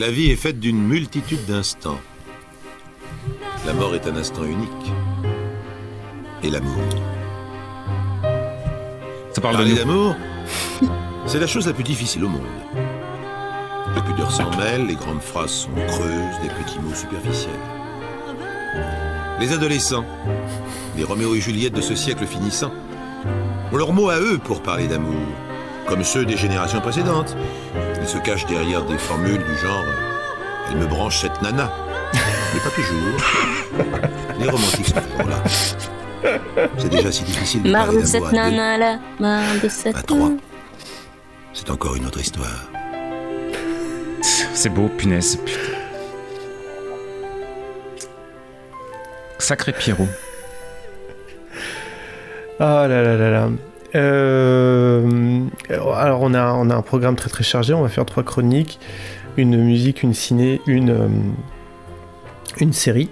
La vie est faite d'une multitude d'instants. La mort est un instant unique. Et l'amour. Ça parle Parler de nous. d'amour, c'est la chose la plus difficile au monde. Le pudeur s'en mêle, les grandes phrases sont creuses, des petits mots superficiels. Les adolescents, les Roméo et Juliette de ce siècle finissant, ont leurs mots à eux pour parler d'amour, comme ceux des générations précédentes. Ils se cachent derrière des formules du genre euh, Elle me branche cette nana. Mais pas toujours. Les romantiques sont toujours là. C'est déjà si difficile de Marre de cette à nana là, marre de À cette trois, nana. c'est encore une autre histoire. C'est beau, punaise. putain. Sacré Pierrot. Ah là là là là. Euh, alors on a, on a un programme très très chargé, on va faire trois chroniques, une musique, une ciné, une, euh, une série.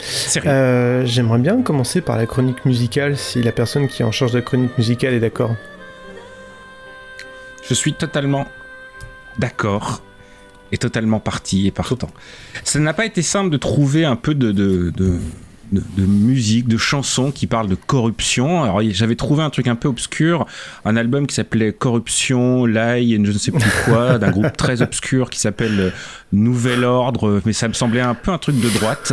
Série. Euh, J'aimerais bien commencer par la chronique musicale si la personne qui est en charge de la chronique musicale est d'accord. Je suis totalement d'accord et totalement parti et partant. Ça n'a pas été simple de trouver un peu de, de, de, de- de musique, de chansons qui parlent de corruption. Alors j'avais trouvé un truc un peu obscur, un album qui s'appelait Corruption, Lie et je ne sais plus quoi, d'un groupe très obscur qui s'appelle euh, Nouvel Ordre, mais ça me semblait un peu un truc de droite.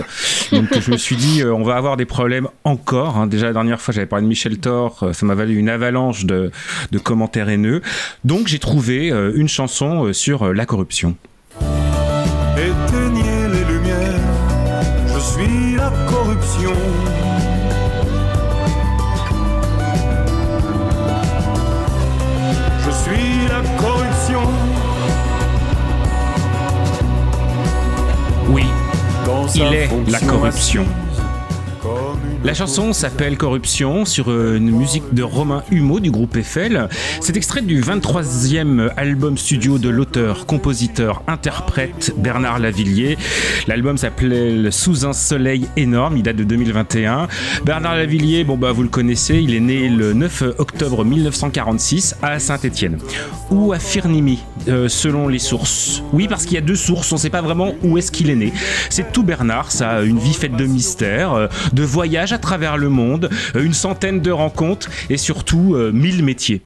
Donc je me suis dit, euh, on va avoir des problèmes encore. hein. Déjà la dernière fois, j'avais parlé de Michel Thor, euh, ça m'a valu une avalanche de, de commentaires haineux. Donc j'ai trouvé euh, une chanson sur la corruption. Dans il sa est la corruption. La chanson s'appelle Corruption sur euh, une musique de Romain Humeau du groupe Eiffel. C'est extrait du 23e album studio de l'auteur, compositeur, interprète Bernard Lavillier. L'album s'appelait Sous un soleil énorme, il date de 2021. Bernard Lavillier, bon bah vous le connaissez, il est né le 9 octobre 1946 à Saint-Étienne ou à Firnimi, euh, selon les sources? Oui, parce qu'il y a deux sources, on ne sait pas vraiment où est-ce qu'il est né. C'est tout Bernard, ça a une vie faite de mystères, euh, de voyages à travers le monde, euh, une centaine de rencontres et surtout euh, mille métiers.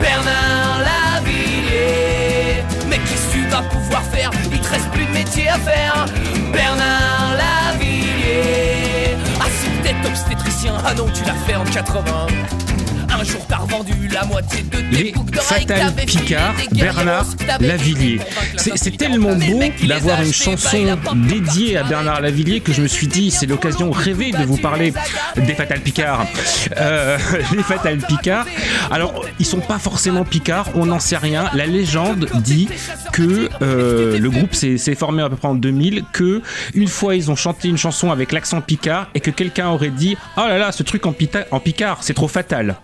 Bernard Lavillier Mais qu'est-ce que tu vas pouvoir faire? Il te reste plus de métier à faire. Bernard Lavillier Ah c'est peut-être obstétricien. Ah non tu l'as fait en 80 un jour t'as revendu la moitié de tes Les Fatal Picard, Bernard Lavillier. C'est tellement beau d'avoir une bah, chanson dédiée à Bernard. Lavillier que je me suis dit c'est l'occasion rêvée de vous parler des Fatal Picard. Euh, les Fatal Picard. Alors ils sont pas forcément Picard, on n'en sait rien. La légende dit que euh, le groupe s'est s'est formé à peu près en 2000, que une fois ils ont chanté une chanson avec l'accent Picard et que quelqu'un aurait dit oh là là ce truc en, pita- en Picard c'est trop fatal.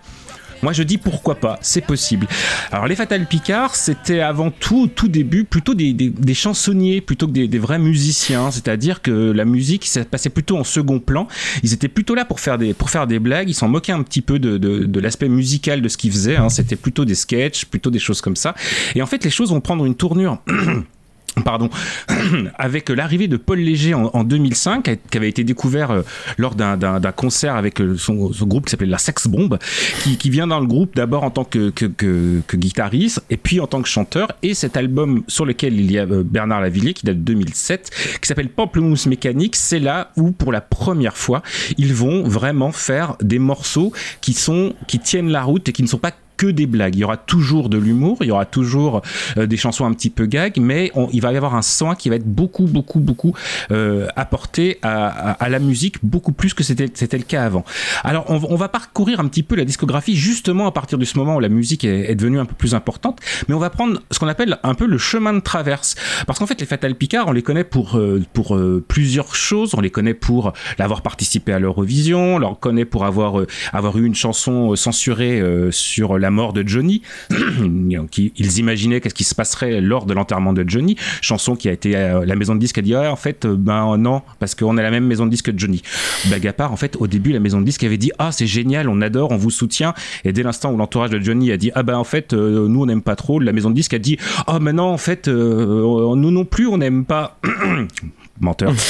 Moi je dis pourquoi pas, c'est possible. Alors les Fatal Picard, c'était avant tout, tout début, plutôt des, des- des chansonniers plutôt que des, des vrais musiciens. C'est-à-dire que la musique, ça passait plutôt en second plan. Ils étaient plutôt là pour faire des, pour faire des blagues. Ils s'en moquaient un petit peu de, de- de l'aspect musical de ce qu'ils faisaient. hein. C'était plutôt des sketchs, plutôt des choses comme ça. Et en fait, les choses vont prendre une tournure. Pardon, avec l'arrivée de Paul Léger en, en 2005, qui avait été découvert euh, lors d'un- concert avec euh, son, groupe qui s'appelait La Sex Bomb, qui, vient dans le groupe d'abord en tant que- que guitariste et puis en tant que chanteur. Et cet album sur lequel il y a euh, Bernard Lavillier, qui date de 2007, qui s'appelle Pamplemousse Mécanique, c'est là où pour la première fois, ils vont vraiment faire des morceaux qui, sont, qui tiennent la route et qui ne sont pas que des blagues. Il y aura toujours de l'humour, il y aura toujours euh, des chansons un petit peu gag, mais il va y avoir un soin qui va être beaucoup, beaucoup, beaucoup euh, apporté à, la musique, beaucoup plus que c'était le cas avant. Alors, on, va- parcourir un petit peu la discographie justement à partir de ce moment où la musique est, devenue un peu plus importante, mais on va prendre ce qu'on appelle un peu le chemin de traverse. Parce qu'en fait, les Fatal Picard, on les connaît pour, euh, pour plusieurs choses. On les connaît pour l'avoir participé à l'Eurovision, on les connaît pour avoir, eu une chanson censurée sur la mort de Johnny. ils imaginaient qu'est-ce qui se passerait lors de l'enterrement de Johnny. Chanson qui a été la maison de disque a dit en fait ben non parce qu'on est la même maison de disque que Johnny. Blague à part en fait au début la maison de disque avait dit ah c'est génial on adore on vous soutient et dès l'instant où l'entourage de Johnny a dit ah ben en fait nous on n'aime pas trop la maison de disque a dit ah maintenant en fait nous non plus on n'aime pas menteur.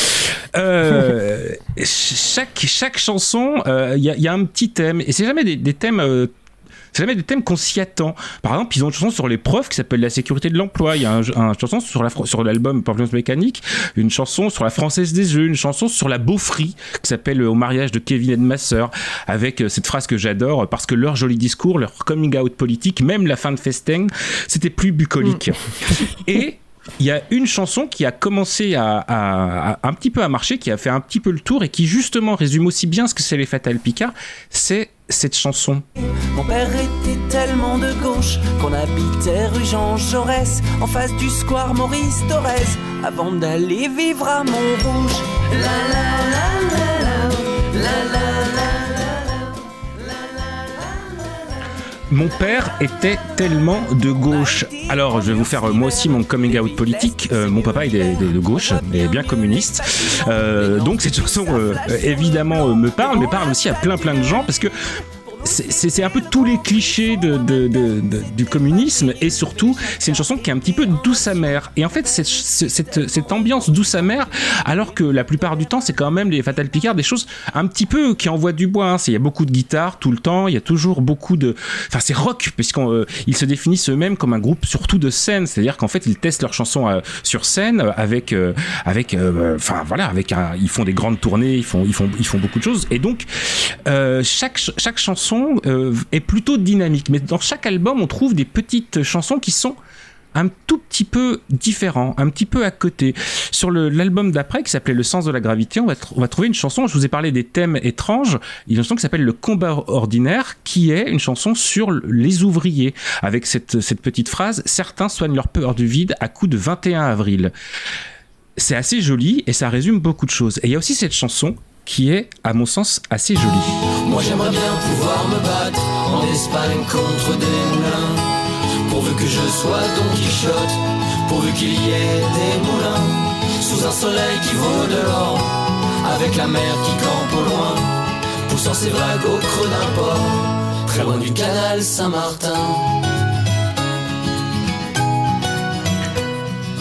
Euh, chaque, chaque chanson, il euh, y, y, a un petit thème, et c'est jamais des, des thèmes euh, c'est jamais des thèmes qu'on s'y attend. Par exemple, ils ont une chanson sur les preuves qui s'appelle La sécurité de l'emploi. Il y a une chanson sur, la, sur l'album Performance Mécanique, une chanson sur la française des jeux, une chanson sur la beaufrie qui s'appelle Au mariage de Kevin et de ma sœur, avec cette phrase que j'adore parce que leur joli discours, leur coming out politique, même la fin de Festeng, c'était plus bucolique. Mm. et il y a une chanson qui a commencé à, un petit peu à marcher, qui a fait un petit peu le tour et qui justement résume aussi bien ce que c'est les Fatal Picard, c'est cette chanson. Mon père était tellement de gauche qu'on habitait rue en face du square Maurice avant d'aller vivre à Montrouge. Mon père était tellement de gauche. Alors, je vais vous faire euh, moi aussi mon coming out politique. Euh, mon papa il est de, gauche, et bien communiste. Euh, donc cette chanson, évidemment, me parle, mais parle aussi à plein plein de gens parce que c'est un peu tous les clichés du communisme et surtout c'est une chanson qui est un petit peu douce amère. Et en fait cette, ambiance douce amère alors que la plupart du temps c'est quand même les Fatal Picard des choses un petit peu qui envoient du bois hein. il y a beaucoup de guitare tout le temps il y a toujours beaucoup de enfin c'est rock puisqu'ils euh, se définissent eux-mêmes comme un groupe surtout de scène. C'est à dire qu'en fait ils testent leurs chansons euh, sur scène avec euh, avec enfin voilà avec ils font des grandes tournées ils font ils font ils font beaucoup de choses. Et donc chaque chaque chanson euh, est plutôt dynamique. Mais dans chaque album, on trouve des petites chansons qui sont un tout petit peu différents, un petit peu à côté. Sur l'album d'après, qui s'appelait Le sens de la gravité, on va, on va, trouver une chanson, je vous ai parlé des thèmes étranges, il y a une chanson qui s'appelle Le combat ordinaire, qui est une chanson sur les ouvriers, avec cette, cette petite phrase, certains soignent leur peur du vide à coup de 21 avril. C'est assez joli et ça résume beaucoup de choses. Et il y a aussi cette chanson qui est, à mon sens, assez jolie. Moi j'aimerais bien pouvoir me battre en Espagne contre des moulins, pourvu que je sois Don Quichotte, pourvu qu'il y ait des moulins, sous un soleil qui vaut de l'or, avec la mer qui campe au loin, poussant ses vagues au creux d'un port, très loin du canal Saint-Martin.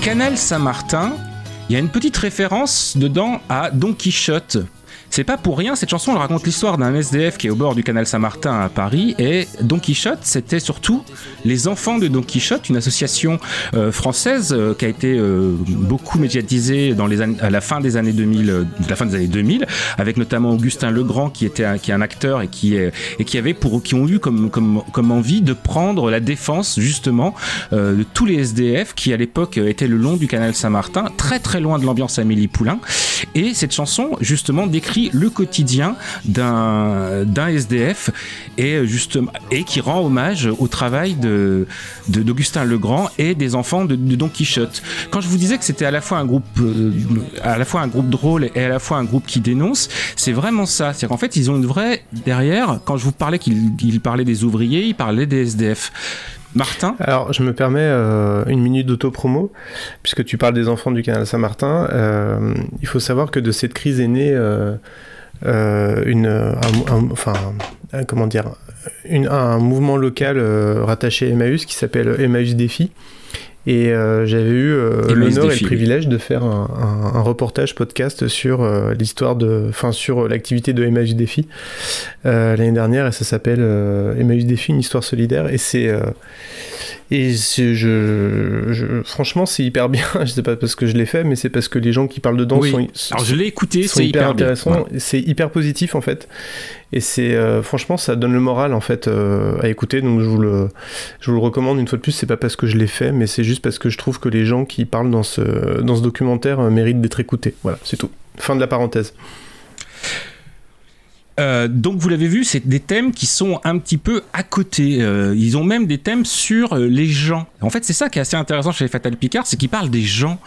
Canal Saint-Martin, il y a une petite référence dedans à Don Quichotte. C'est pas pour rien, cette chanson elle raconte l'histoire d'un SDF qui est au bord du canal Saint-Martin à Paris et Don Quichotte, c'était surtout les enfants de Don Quichotte, une association euh, française euh, qui a été euh, beaucoup médiatisée dans les à la fin des années 2000, la fin des années 2000, avec notamment Augustin Legrand qui était un, qui est un acteur et qui est et qui avait pour qui ont eu comme comme comme envie de prendre la défense justement de tous les SDF qui à l'époque étaient le long du canal Saint-Martin, très très loin de l'ambiance Amélie Poulain. Et cette chanson justement décrit le quotidien d'un SDF et justement et qui rend hommage au travail de d'Augustin Legrand et des enfants de, Don Quichotte. Quand je vous disais que c'était à la fois un groupe euh, à la fois un groupe drôle et à la fois un groupe qui dénonce, c'est vraiment ça. C'est qu'en fait ils ont une vraie derrière. Quand je vous parlais qu'ils parlaient des ouvriers, ils parlaient des SDF. Martin Alors, je me permets euh, une minute d'auto-promo, puisque tu parles des enfants du canal Saint-Martin. Euh, il faut savoir que de cette crise est née euh, une, enfin, comment dire, un mouvement local rattaché à Emmaüs qui s'appelle Emmaüs Défi et euh, j'avais eu euh, l'honneur et le privilège de faire un, un, reportage podcast sur euh, l'histoire de, enfin sur l'activité de Emmaüs Défi l'année dernière. Et ça s'appelle Emmaüs Défi, une histoire solidaire. Et c'est et je, je, franchement, c'est hyper bien. je sais pas parce que je l'ai fait, mais c'est parce que les gens qui parlent dedans sont. Alors je l'ai écouté, c'est hyper, intéressant. C'est hyper positif en fait. Et c'est euh, franchement, ça donne le moral en fait euh, à écouter. Donc je vous le, je vous le recommande une fois de plus. C'est pas parce que je l'ai fait, mais c'est juste parce que je trouve que les gens qui parlent dans ce dans ce documentaire euh, méritent d'être écoutés. Voilà, c'est tout. Fin de la parenthèse. Euh, donc vous l'avez vu, c'est des thèmes qui sont un petit peu à côté. Euh, ils ont même des thèmes sur euh, les gens. En fait, c'est ça qui est assez intéressant chez les Fatal Picard, c'est qu'ils parlent des gens.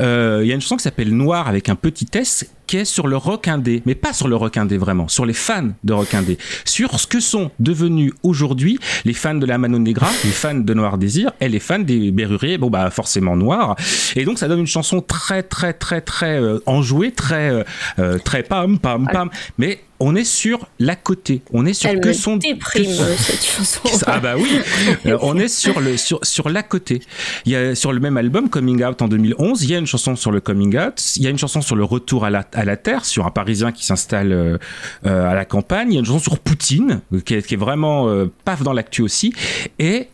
Il y a une chanson qui s'appelle Noir avec un petit S qui est sur le rock indé, mais pas sur le rock indé vraiment, sur les fans de rock indé, sur ce que sont devenus aujourd'hui les fans de la Mano Negra, les fans de Noir Désir et les fans des Berruriers, bon bah forcément noirs. Et donc ça donne une chanson très très très très euh, enjouée, très euh, euh, très pam pam pam, mais on est sur la côté. On est sur Elle que son déprime, que son- cette chanson. ah bah oui, Euh, on est sur le sur sur la côté. Il y a sur le même album Coming Out en 2011, il y a une chanson sur le coming out, il y a une chanson sur le retour à la à la terre sur un Parisien qui s'installe euh, euh, à la campagne, il y a une chanson sur Poutine euh, qui est, qui est vraiment euh, paf dans l'actu aussi. Et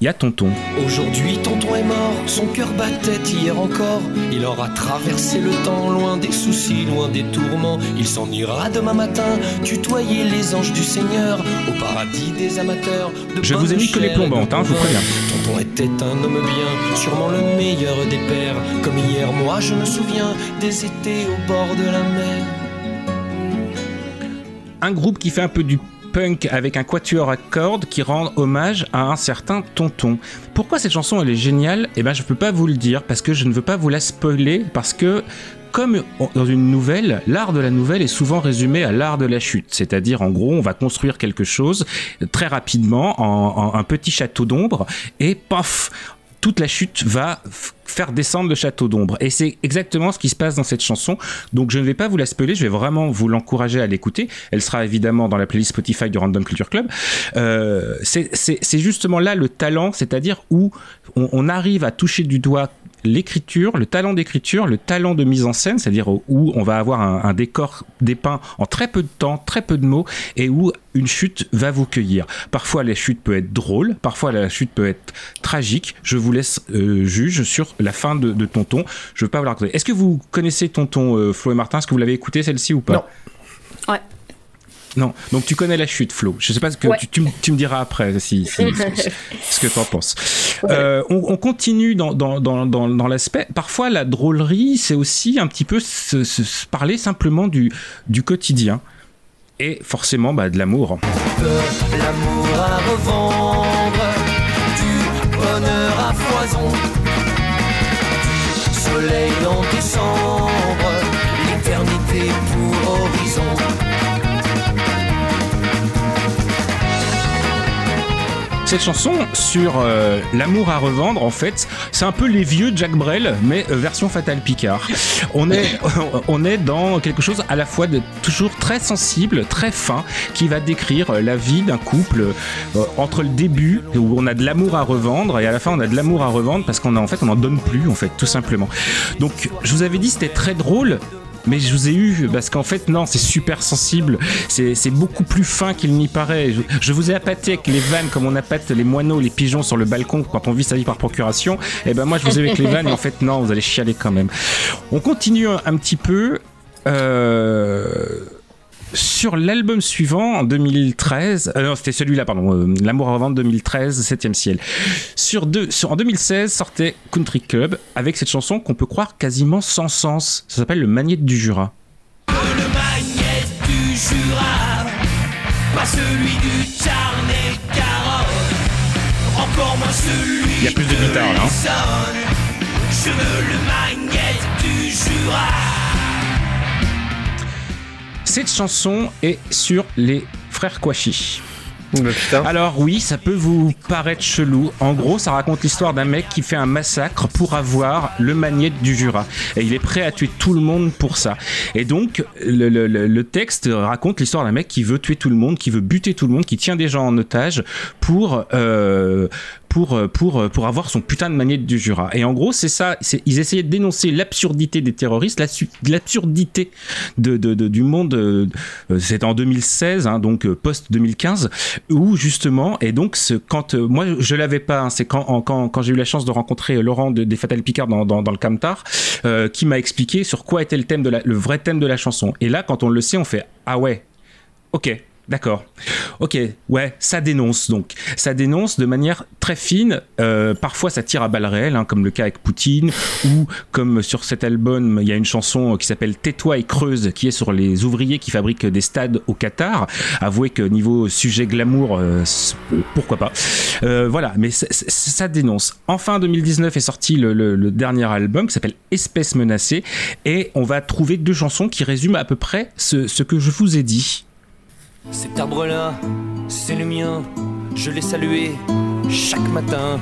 il y a Tonton. Aujourd'hui, tonton est mort, son cœur battait hier encore. Il aura traversé le temps, loin des soucis, loin des tourments. Il s'en ira demain matin, tutoyer les anges du Seigneur, au paradis des amateurs. De Je vous ai mis que les plombantes, hein, je vous préviens. Tonton était un homme bien, sûrement le meilleur des pères. Comme hier, moi je me souviens des étés au bord de la mer. un groupe qui fait un peu du punk avec un quatuor à cordes qui rend hommage à un certain tonton. Pourquoi cette chanson elle est géniale? Eh ben je peux pas vous le dire parce que je ne veux pas vous la spoiler parce que comme dans une nouvelle, l'art de la nouvelle est souvent résumé à l'art de la chute. C'est-à-dire, en gros, on va construire quelque chose très rapidement en, en un petit château d'ombre et paf, toute la chute va faire descendre le château d'ombre. Et c'est exactement ce qui se passe dans cette chanson. Donc je ne vais pas vous la spoiler, je vais vraiment vous l'encourager à l'écouter. Elle sera évidemment dans la playlist Spotify du Random Culture Club. Euh, c'est- justement là le talent, c'est-à-dire où on arrive à toucher du doigt l'écriture, le talent d'écriture, le talent de mise en scène, c'est-à-dire où on va avoir un, un décor dépeint en très peu de temps, très peu de mots, et où une chute va vous cueillir. Parfois la chute peut être drôle, parfois la chute peut être tragique. Je vous laisse euh, juge sur la fin de, de Tonton. Je veux pas vous la raconter. Est-ce que vous connaissez Tonton euh, Flo et Martin? Est-ce que vous l'avez écouté celle-ci ou pas? Non. Ouais. Non. Donc tu connais la chute, Flo. Je sais pas ce que Ouais. tu, tu, me- tu me diras après si, si- ce que tu en penses. Euh, on, on continue dans, dans, dans, dans, dans l'aspect. Parfois, la drôlerie, c'est aussi un petit peu se, se- se parler simplement du, du quotidien. Et forcément, bah, de l'amour. l'amour à revendre, du bonheur à foison, du soleil en décembre, Cette chanson sur euh, l'amour à revendre, en fait, c'est un peu les vieux Jack Brel, mais euh, version Fatal Picard. On est, on est dans quelque chose à la fois de toujours très sensible, très fin, qui va décrire euh, la vie d'un couple entre le début où on a de l'amour à revendre et à la fin on a de l'amour à revendre parce qu'on a en fait on en donne plus en fait tout simplement. Donc je vous avais dit c'était très drôle. Mais je vous ai eu parce qu'en fait non c'est super sensible, c'est beaucoup plus fin qu'il n'y paraît. Je, je vous ai appâté avec les vannes comme on appâte les moineaux, les pigeons sur le balcon quand on vit sa vie par procuration. Et ben moi je vous ai avec les vannes et en fait non vous allez chialer quand même. On continue un, un petit peu. Euh, sur l'album suivant, en 2013, euh, non, c'était celui-là, pardon, euh, L'amour à revendre 2013, 7ème ciel. Sur deux, sur- en 2016 sortait Country Club avec cette chanson qu'on peut croire quasiment sans sens. Ça s'appelle Le Magnète du Jura. Le magnète du Jura, pas celui du Tarn et Garonne, encore moins celui Il y a plus de guitare, là, hein. Je veux le magnète du Jura. Cette chanson est sur les frères Kouachi. Bah. Alors oui, ça peut vous paraître chelou. En gros, ça raconte l'histoire d'un mec qui fait un massacre pour avoir le magnète du Jura. Et il est prêt à tuer tout le monde pour ça. Et donc, le, le- le- le texte raconte l'histoire d'un mec qui veut tuer tout le monde, qui veut buter tout le monde, qui tient des gens en otage pour... euh, pour, pour, pour avoir son putain de magnète du Jura. Et en gros, c'est ça. c'est- Ils essayaient de dénoncer l'absurdité des terroristes, l'absurdité de, de- du monde. euh, euh, C'était en 2016, hein, donc euh, post-2015, où justement, et donc quand euh, moi je l'avais pas, hein, c'est quand, quand, quand j'ai eu la chance de rencontrer Laurent de- des Fatal Picard dans, dans, dans le Camtar, euh, qui m'a expliqué sur quoi était le thème de la, le vrai thème de la chanson. Et là, quand on le sait, on fait ah ouais, ok. D'accord. Ok, ouais, ça dénonce donc. Ça dénonce de manière très fine. Euh, parfois, ça tire à balles réelles, hein, comme le cas avec Poutine, ou comme sur cet album, il y a une chanson qui s'appelle Tais-toi et creuse, qui est sur les ouvriers qui fabriquent des stades au Qatar. Avouez que niveau sujet glamour, euh, pourquoi pas. Euh, voilà, mais ça dénonce. Enfin, 2019 est sorti le, dernier album qui s'appelle Espèce menacée, et on va trouver deux chansons qui résument à peu près ce que je vous ai dit. Cet arbre-là, c'est le mien, je l'ai salué chaque matin.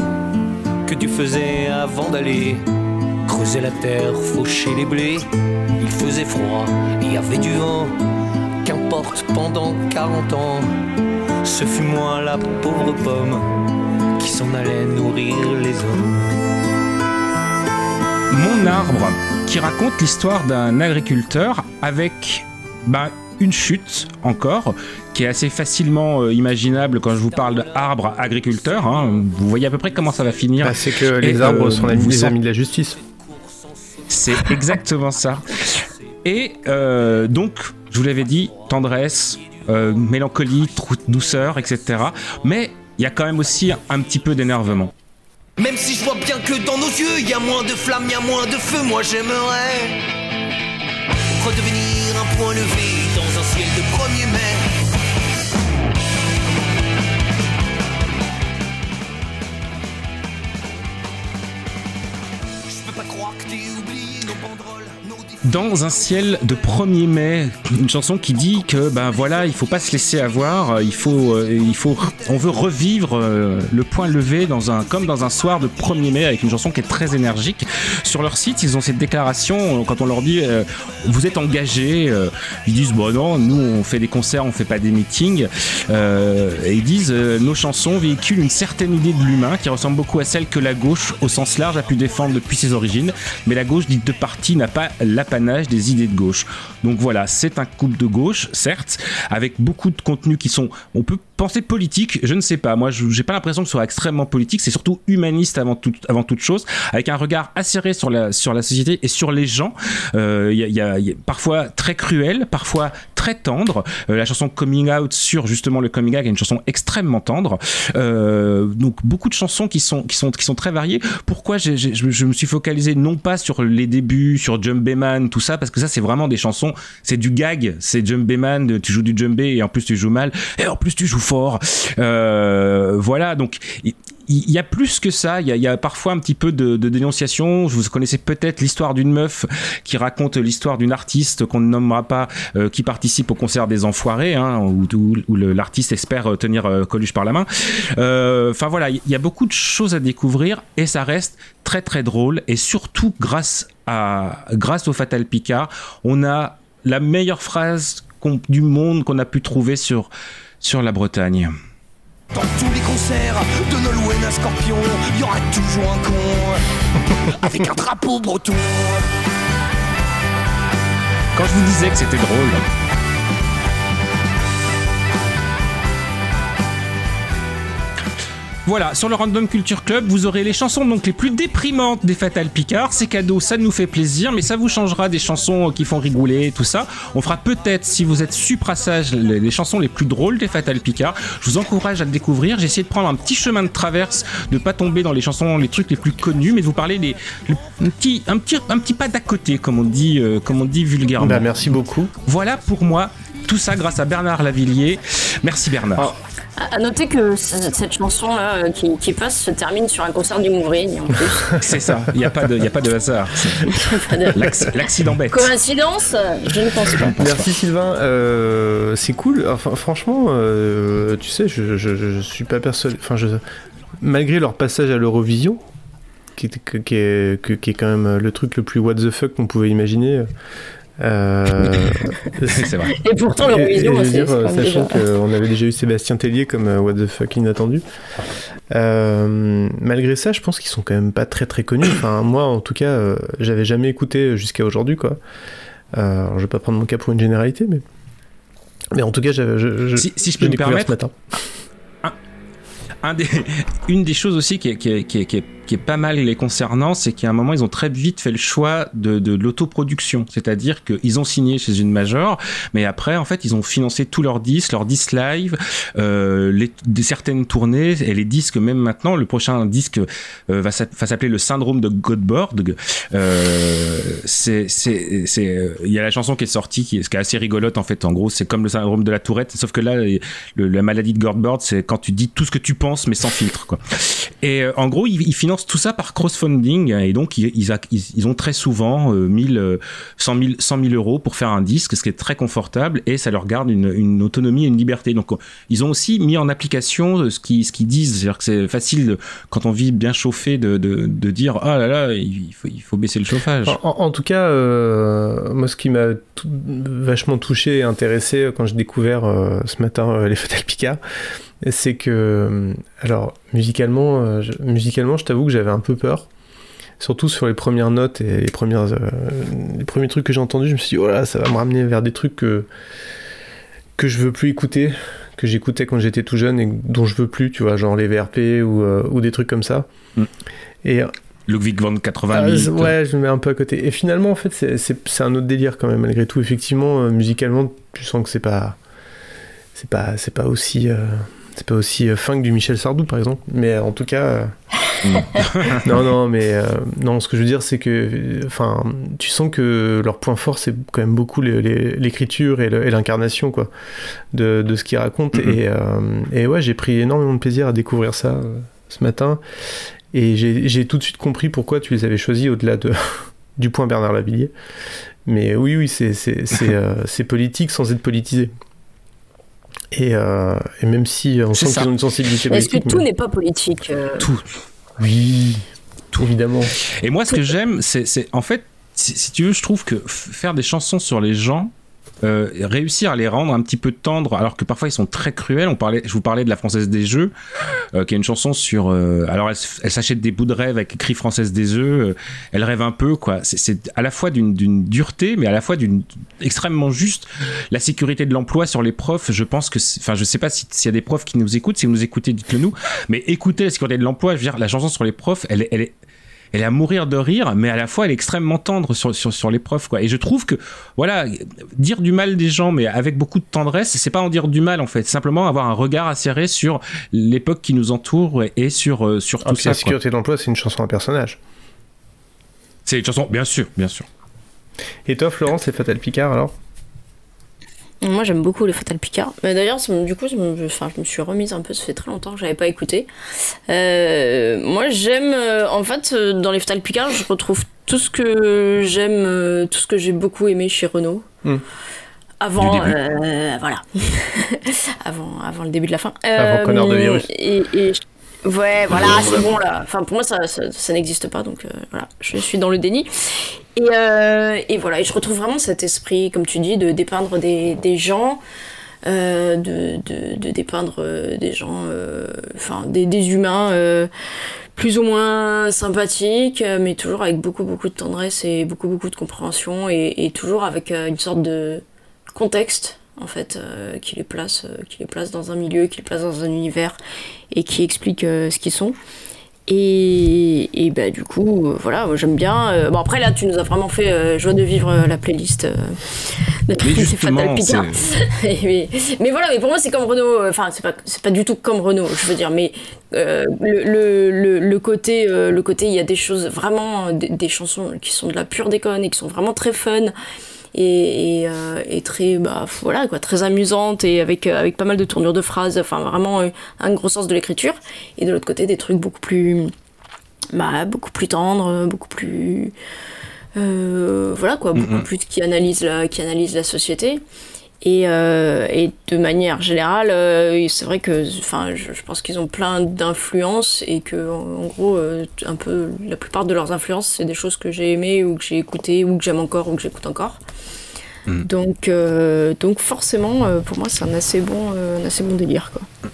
Que tu faisais avant d'aller creuser la terre, faucher les blés. Il faisait froid, il y avait du vent, qu'importe pendant 40 ans. Ce fut moi la pauvre pomme qui s'en allait nourrir les hommes. Mon arbre, qui raconte l'histoire d'un agriculteur avec bah, une chute encore, qui est assez facilement euh, imaginable quand je vous parle d'arbre agriculteur. Hein. Vous voyez à peu près comment ça va finir. Bah, c'est que les arbres euh, sont les amis de la justice. C'est exactement ça. Et euh, donc, je vous l'avais dit, tendresse, mélancolie, douceur, etc. Mais il y a quand même aussi un petit peu d'énervement. Même si je vois bien que dans nos yeux, il y a moins de flammes, il y a moins de feu, moi j'aimerais redevenir un point levé dans ciel de 1er mai. Dans un ciel de 1er mai, une chanson qui dit que ben voilà, il faut pas se laisser avoir, il faut, euh, il faut, on veut revivre euh, le point levé dans un, comme dans un soir de 1er mai avec une chanson qui est très énergique. Sur leur site, ils ont cette déclaration quand on leur dit euh, vous êtes engagés, ils disent bon non, nous on fait des concerts, on fait pas des meetings, et ils disent nos chansons véhiculent une certaine idée de l'humain qui ressemble beaucoup à celle que la gauche au sens large a pu défendre depuis ses origines, mais la gauche dite de parti n'a pas la des idées de gauche. Donc voilà, c'est un couple de gauche, certes, avec beaucoup de contenus qui sont, on peut penser politique, je ne sais pas. Moi, j'ai pas l'impression que ce soit extrêmement politique. C'est surtout humaniste avant, tout, avant toute chose, avec un regard acéré sur la, sur la société et sur les gens. Il euh, y, y, a parfois très cruel, parfois très tendre. Euh, la chanson Coming Out sur justement le coming out est une chanson extrêmement tendre. Euh, donc beaucoup de chansons qui sont, qui sont, qui sont très variées. Pourquoi je, me suis focalisé non pas sur les débuts, sur Jumbé Man, tout ça, parce que ça c'est vraiment des chansons, c'est du gag, c'est Jumbé Man, tu joues du Jumbé et en plus tu joues mal et en plus tu joues fort. Euh, voilà, donc il y a plus que ça. Il y a, parfois un petit peu de, dénonciation. Vous connaissez peut-être l'histoire d'une meuf qui raconte l'histoire d'une artiste qu'on ne nommera pas, euh, qui participe au concert des Enfoirés, hein, où, l'artiste espère euh, tenir euh, Coluche par la main. Enfin voilà, il y a beaucoup de choses à découvrir et ça reste très très drôle. Et surtout grâce à grâce au Fatal Picard, on a la meilleure phrase du monde qu'on a pu trouver sur sur la Bretagne. Dans tous les concerts de Nolwenn à Scorpion, il y aura toujours un con avec un drapeau breton. Quand je vous disais que c'était drôle, Voilà, sur le Random Culture Club, vous aurez les chansons donc les plus déprimantes des Fatal Picard. C'est cadeau, ça nous fait plaisir, mais ça vous changera des chansons qui font rigoler, tout ça. On fera peut-être, si vous êtes suprassage, les, les chansons les plus drôles des Fatal Picard. Je vous encourage à le découvrir. J'ai essayé de prendre un petit chemin de traverse, de pas tomber dans les chansons, les trucs les plus connus, mais de vous parler des un petit, un petit, un petit pas d'à côté, comme on dit, euh, comme on dit vulgairement. Bah, merci beaucoup. Voilà pour moi. Tout ça grâce à Bernard Lavillier. Merci Bernard. À noter que cette chanson-là euh, qui, passe se termine sur un concert du Mouvrier, en plus. C'est ça, il n'y a, pas de, a pas de hasard. L'accident bête. Coïncidence Je ne pense pas. Merci Sylvain, euh, c'est cool. Enfin, franchement, euh, tu sais, je, je, suis pas persuadé. Enfin, je, malgré leur passage à l'Eurovision, qui, qui, est, qui, est, quand même le truc le plus what the fuck qu'on pouvait imaginer. Euh, c'est vrai. Et pourtant, l'Eurovision, c'est. Euh, sachant qu'on avait déjà eu Sébastien Tellier comme euh, What the fuck inattendu. malgré ça, je pense qu'ils sont quand même pas très très connus. Enfin, moi, en tout cas, j'avais jamais écouté jusqu'à aujourd'hui, quoi. je vais pas prendre mon cas pour une généralité, mais. Mais en tout cas, je, si, si, je peux me permettre. Ce matin. Un, des, une des choses aussi qui est, qui est, qui est qui est pas mal les concernant, c'est qu'à un moment, ils ont très vite fait le choix de, l'autoproduction. C'est-à-dire qu'ils ont signé chez une major, mais après, en fait, ils ont financé tous leurs disques, leurs disques live, euh, certaines tournées et les disques même maintenant. Le prochain disque euh, va s'appeler Le Syndrome de Godborg. Euh, c'est, il y a la chanson qui est sortie, qui est, qui est assez rigolote en fait. En gros, c'est comme le syndrome de la Tourette, sauf que là, la maladie de Godborg, c'est quand tu dis tout ce que tu penses, mais sans filtre, quoi. Et euh, en gros, ils, financent tout ça par crowdfunding, et donc ils, ont très souvent euh, 1000, 100 000, 100 000 euros pour faire un disque, ce qui est très confortable, et ça leur garde une, autonomie et une liberté. Donc, ils ont aussi mis en application ce qu'ils ce qu'ils disent, c'est-à-dire que c'est facile quand on vit bien chauffé de, de, dire ah là là, il faut, il faut baisser le chauffage. En, tout cas, euh, moi, ce qui m'a vachement touché et intéressé quand j'ai découvert euh, ce matin euh, les Fatal Picard, c'est que, euh, alors, musicalement, euh, je, musicalement, je t'avoue que j'avais un peu peur. Surtout sur les premières notes et les, premières, euh, les premiers trucs que j'ai entendus, je me suis dit, oh là, ça va me ramener vers des trucs que, que je veux plus écouter, que j'écoutais quand j'étais tout jeune et dont je veux plus, tu vois, genre les VRP ou, euh, ou des trucs comme ça. Mm. Et Ludwig van 80 000. ah, ouais, je me mets un peu à côté. Et finalement, en fait, c'est un autre délire quand même, malgré tout. Effectivement, euh, musicalement, tu sens que c'est pas, c'est pas, c'est pas aussi, euh, c'est pas aussi euh, que du Michel Sardou, par exemple. Mais euh, en tout cas, euh, non, non, mais euh, non, ce que je veux dire, c'est que, enfin, tu sens que leur point fort, c'est quand même beaucoup l'écriture et l'incarnation, quoi, de, de ce qu'ils racontent. Mhm. et, euh, et ouais, j'ai pris énormément de plaisir à découvrir ça euh, ce matin. Et j'ai tout de suite compris pourquoi tu les avais choisis au-delà de, du point Bernard Lavillier. Mais oui, oui, c'est politique sans être politisé. Et, euh, et même si on sent qu'ils ont une sensibilité Est-ce que politique. tout mais- n'est pas politique euh, Tout. Oui, évidemment. Et moi, ce que j'aime, c'est, en fait, si, si tu veux, je trouve que faire des chansons sur les gens, euh, réussir à les rendre un petit peu tendres, alors que parfois ils sont très cruels. On parlait, je vous parlais de la Française des Jeux, euh, qui est une chanson sur. euh, alors, elle, s'achète des bouts de rêve avec écrit Française des euh, elle rêve un peu, quoi. C'est, à la fois d'une, dureté, mais à la fois d'une extrêmement juste. La sécurité de l'emploi sur les profs, je pense que, enfin, je sais pas si- s'il y a des profs qui nous écoutent. Si vous nous écoutez, dites-le nous. Mais écoutez la sécurité de l'emploi. Je veux dire, la chanson sur les profs, elle, elle est elle est à mourir de rire, mais à la fois elle est extrêmement tendre sur, sur, sur les profs. Quoi. Et je trouve que, voilà, dire du mal des gens, mais avec beaucoup de tendresse, c'est pas en dire du mal en fait, simplement avoir un regard acéré sur l'époque qui nous entoure et sur, euh, sur Ah, tout ça. la sécurité de l'emploi, c'est une chanson à personnage. C'est une chanson, bien sûr, bien sûr. Et toi, Florence, c'est Fatal Picard alors? Moi j'aime beaucoup les Fatal Picard. Mais D'ailleurs, du coup, je, enfin, je me suis remise un peu, ça fait très longtemps que j'avais pas écouté. Euh, moi j'aime, euh, en fait, euh, dans les Fatal Picard, je retrouve tout ce que j'aime, tout ce que j'ai beaucoup aimé chez Renault. Hmm. Avant, euh, voilà, avant, avant le début de la fin. Avant Connard de virus. Et, et- ouais, voilà, c'est bon là. Enfin, pour moi, ça, ça, ça n'existe pas, donc euh, voilà, je suis dans le déni. Et, euh, et voilà, et je retrouve vraiment cet esprit, comme tu dis, de dépeindre des, des gens, euh, de, de, de dépeindre euh, des gens, euh, enfin des, des humains euh, plus ou moins sympathiques, mais toujours avec beaucoup beaucoup de tendresse et beaucoup beaucoup de compréhension, et, et toujours avec une sorte de contexte en fait euh, qui les place, euh, qui les place dans un milieu, qui les place dans un univers et qui explique euh, ce qu'ils sont. Et, et bah, du coup, voilà, j'aime bien. Bon, après, là, tu nous as vraiment fait joie de vivre la playlist c'est justement, Fatal c'est- mais, mais voilà, mais pour moi, c'est comme Renault. Enfin, c'est pas, pas du tout comme Renault, je veux dire. Mais le, le, le, le côté, le côté, il y a des choses vraiment, des, des chansons qui sont de la pure déconne et qui sont vraiment très fun et, et, euh, et très bah voilà quoi très amusante et avec euh, avec pas mal de tournures de phrases. Enfin vraiment euh, un gros sens de l'écriture. Et de l'autre côté des trucs beaucoup plus bah beaucoup plus tendres beaucoup plus euh, voilà quoi beaucoup plus qui analyse la qui analyse la société et, euh, et de manière générale, euh, c'est vrai que, enfin, je, je pense qu'ils ont plein d'influences et que, en, en gros, euh, un peu, la plupart de leurs influences, c'est des choses que j'ai aimées ou que j'ai écoutées ou que j'aime encore ou que j'écoute encore. Mm. Donc, donc forcément, pour moi, c'est un assez bon, un assez bon délire, quoi.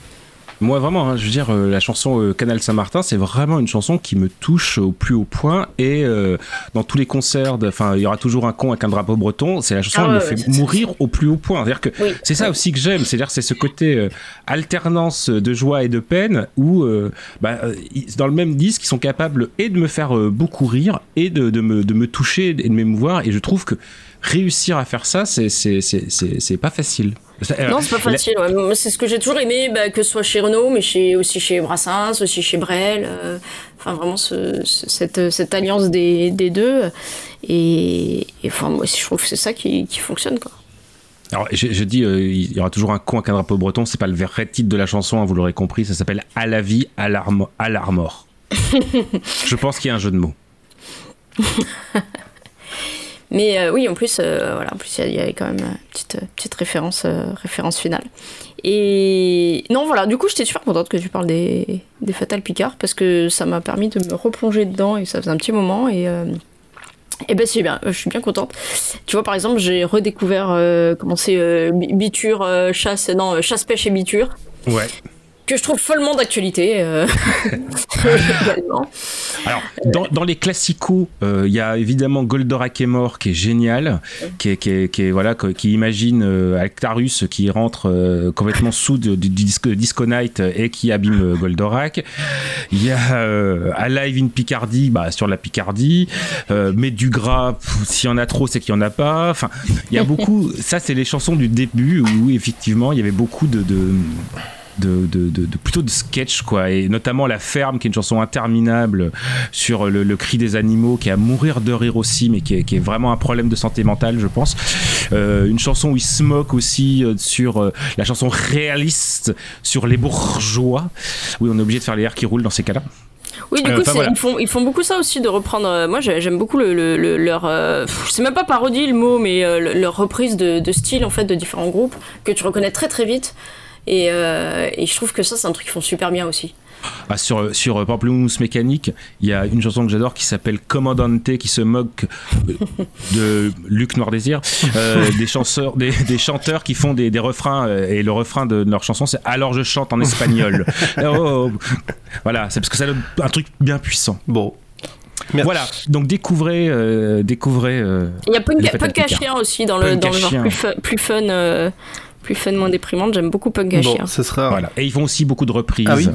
Moi, vraiment, hein, je veux dire, euh, la chanson euh, Canal Saint-Martin, c'est vraiment une chanson qui me touche au plus haut point. Et euh, dans tous les concerts, enfin, il y aura toujours un con avec un drapeau breton. C'est la chanson Ah qui me ouais, fait c'est- mourir au plus haut point. C'est-à-dire que Oui. c'est ça aussi que j'aime. C'est-à-dire, c'est ce côté alternance de joie et de peine où, bah, dans le même disque, ils sont capables et de me faire beaucoup rire et de, de me, de me toucher et de m'émouvoir. Et je trouve que réussir à faire ça, c'est pas facile. Ça- Non, c'est pas la- facile. ouais. C'est ce que j'ai toujours aimé, bah, que ce soit chez Renault, mais chez, aussi chez Brassens, aussi chez Brel. euh, enfin, vraiment, ce- ce- cette, cette alliance des, des deux. Et, et, enfin, moi, je trouve que c'est ça qui, qui fonctionne, quoi. Alors, je, je dis, euh, il y aura toujours un con avec un drapeau breton. C'est pas le vrai titre de la chanson, hein, vous l'aurez compris. Ça s'appelle À la vie, à l'armor. je pense qu'il y a un jeu de mots. Mais euh, oui, en plus, euh, voilà, en plus, il y avait quand même une petite, petite référence, euh, référence finale. Et non, voilà, du coup, j'étais super contente que tu parles des, des Fatal Picard parce que ça m'a permis de me replonger dedans et ça faisait un petit moment. Et, euh, et ben, c'est bien, je suis bien contente. Tu vois, par exemple, j'ai redécouvert euh, comment c'est euh, bi- biture, euh, chasse, non, euh, chasse, pêche et biture Ouais. Que je trouve follement d'actualité. euh. Alors, dans, dans les classicos, euh, il y a évidemment Goldorak est mort, qui est génial, qui, est, qui, est- qui est- voilà, qui, imagine euh, Actarus qui rentre euh, complètement sous du, du disco, Disco Night et qui abîme Goldorak. Il y a Alive in Picardie, bah, sur la Picardie. Mais du gras, s'il y en a trop, c'est qu'il y en a pas. Enfin, il y a beaucoup. ça, c'est les chansons du début où effectivement il y avait beaucoup de- de de, de, de- de- plutôt de sketch quoi et notamment la ferme qui est une chanson interminable sur le, le cri des animaux qui est à mourir de rire aussi mais qui est, qui est vraiment un problème de santé mentale je pense Euh, une chanson où il se moque aussi euh, sur euh, la chanson réaliste sur les bourgeois oui on est obligé de faire les airs qui roulent dans ces cas là Oui, du Euh, coup, voilà. ils, font, ils font beaucoup ça aussi de reprendre. euh, moi, j'ai- j'aime beaucoup le, le- le- leur. euh, je sais même pas parodie le mot, mais le- leur reprise de, de style en fait de différents groupes que tu reconnais très très vite. Et, euh, et je trouve que ça, c'est un truc qu'ils font super bien aussi. Ah, sur, sur Pamplemousse Mécanique, il y a une chanson que j'adore qui s'appelle Commandante qui se moque de Luc Noir Désir, euh, des, chanceurs, des, des chanteurs qui font des, des refrains euh, et le refrain de leur chanson c'est Alors je chante en espagnol. Oh, oh, oh. Voilà, c'est parce que ça donne un truc bien puissant. Bon. Merci. Voilà, donc découvrez, euh, découvrez. euh, Il y a Punk, Les Fatal Punk à Picard. chien aussi dans le, dans le genre plus, fu- plus fun. euh, plus fun, moins déprimante, j'aime beaucoup Punk à Bon, ce sera, voilà. Et ils font aussi beaucoup de reprises. Ah oui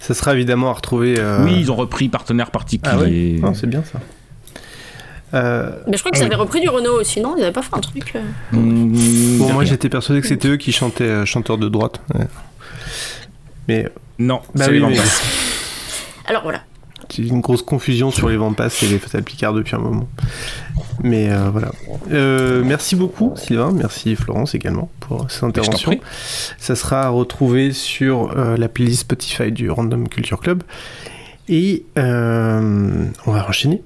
ce sera évidemment à retrouver. euh, Oui, ils ont repris partenaire Ah particulier. ouais Ah, c'est bien ça. Euh, Mais je crois qu'ils Ah oui. avaient repris du Renault aussi, non? Ils avaient pas fait un truc euh Mmh, bon, moi j'étais persuadé que c'était eux qui chantaient euh, chanteurs de droite. ouais. Mais Non, bah c'est oui, les mais Vampas. Alors voilà. Une grosse confusion sur les Vampas et les Fatal Picard depuis un moment. Mais euh, voilà. Euh, merci beaucoup Sylvain, merci Florence également pour cette intervention. Ça sera à retrouver sur euh, la playlist Spotify du Random Culture Club. Et on va enchaîner.